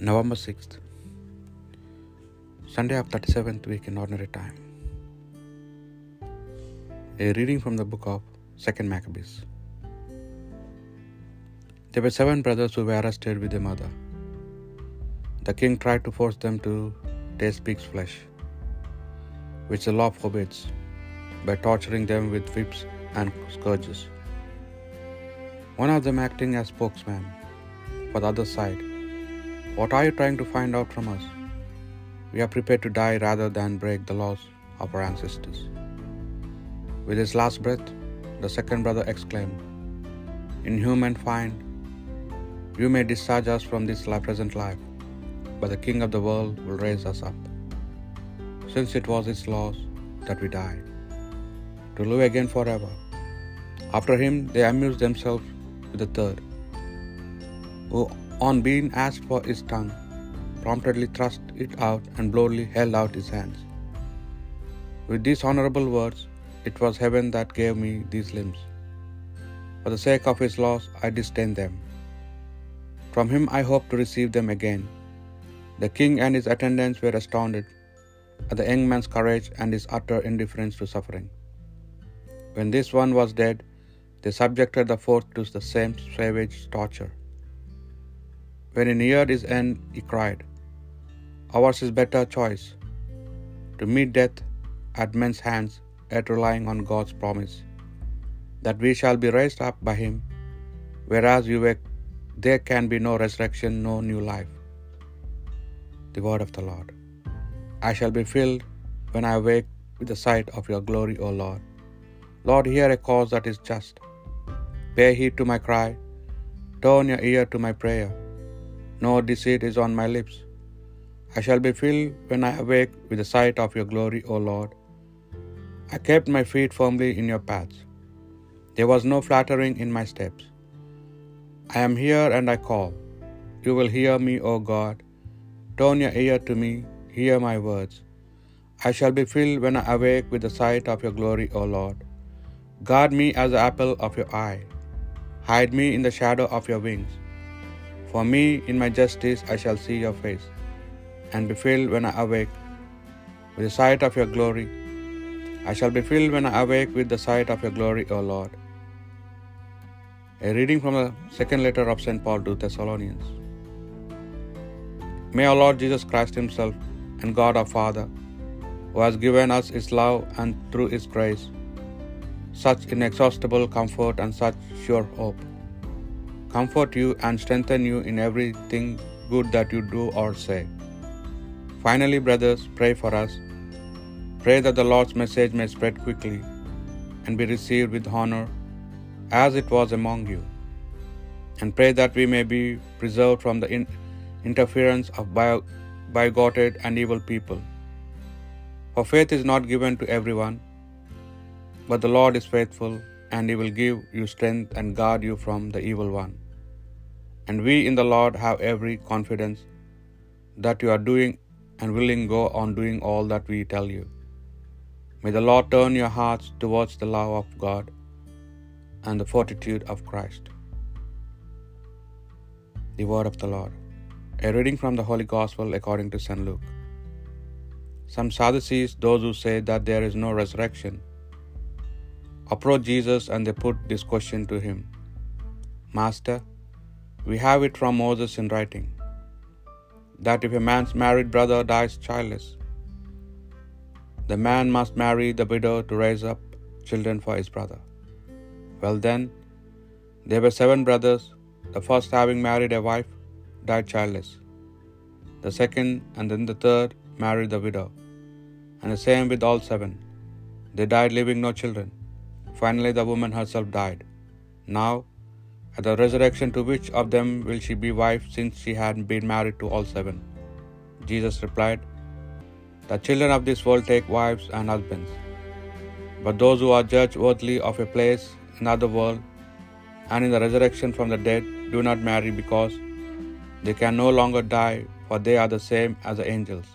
November 6th, Sunday of 37th week in Ordinary Time. A reading from the book of 2nd Maccabees. There were seven brothers who were arrested with their mother. The king tried to force them to taste pig's flesh, which the law forbids, by torturing them with whips and scourges. One of them acting as spokesman for the other side. What are you trying to find out from us? We are prepared to die rather than break the laws of our ancestors. With his last breath, the second brother exclaimed, Inhuman find, you may discharge us from this present life, but the King of the world will raise us up. Since it was his laws that we die, to live again forever. After him, they amused themselves with the third, who, on being asked for his tongue, promptly thrust it out and boldly held out his hands. With these honorable words, it was heaven that gave me these limbs. For the sake of his laws, I disdain them. From him I hope to receive them again. The king and his attendants were astounded at the young man's courage and his utter indifference to suffering. When this one was dead, they subjected the fourth to the same savage torture. When he neared his end, he cried, Ours is better choice, to meet death at men's hands, yet relying on God's promise, that we shall be raised up by him, whereas you were, there can be no resurrection, no new life. The word of the Lord. I shall be filled when I awake with the sight of your glory, O Lord. Lord, hear a cause that is just. Pay heed to my cry. Turn your ear to my prayer. No deceit is on my lips. I shall be filled when I awake with the sight of your glory, O Lord. I kept my feet firmly in your paths. There was no flattering in my steps. I am here and I call. You will hear me, O God. Turn your ear to me, hear my words. I shall be filled when I awake with the sight of your glory, O Lord. Guard me as the apple of your eye. Hide me in the shadow of your wings. For me, in my justice, I shall see your face, and be filled when I awake with the sight of your glory. I shall be filled when I awake with the sight of your glory, O Lord. A reading from the second letter of St. Paul to Thessalonians. May our Lord Jesus Christ Himself and God our Father, who has given us His love and through His grace, such inexhaustible comfort and such sure hope, comfort you and strengthen you in everything good that you do or say. Finally, brothers, pray for us. Pray that the Lord's message may spread quickly and be received with honor as it was among you. And pray that we may be preserved from the in- interference of bi- bigoted and evil people. For faith is not given to everyone, but the Lord is faithful, and He will give you strength and guard you from the evil one. And we in the Lord have every confidence that you are doing and willing go on doing all that we tell you. May the Lord turn your hearts towards the love of God and the fortitude of Christ. The word of the Lord. A reading from the Holy Gospel according to St. Luke. Some Sadducees, those who say that there is no resurrection, approached Jesus and they put this question to him Master, we have it from Moses in writing that if a man's married brother dies childless, the man must marry the widow to raise up children for his brother. Well, then, there were seven brothers. The first, having married a wife, died childless. The second, and then the third, married the widow. And the same with all seven. They died leaving no children. Finally, the woman herself died. Now, at the resurrection, to which of them will she be wife, since she had been married to all seven? Jesus replied, The children of this world take wives and husbands. But those who are judged worthy of a place in the other world and in the resurrection from the dead do not marry because they can no longer die, for they are the same as the angels.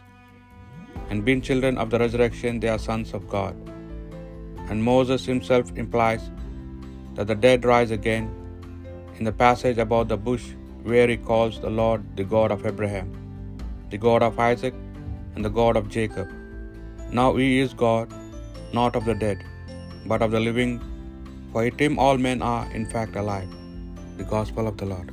And being children of the resurrection, they are sons of God. And Moses himself implies that the dead rise again in the passage about the bush where he calls the Lord the God of Abraham, the God of Isaac, and the God of Jacob. Now he is God, not of the dead, but of the living, for in him all men are in fact alive. The Gospel of the Lord.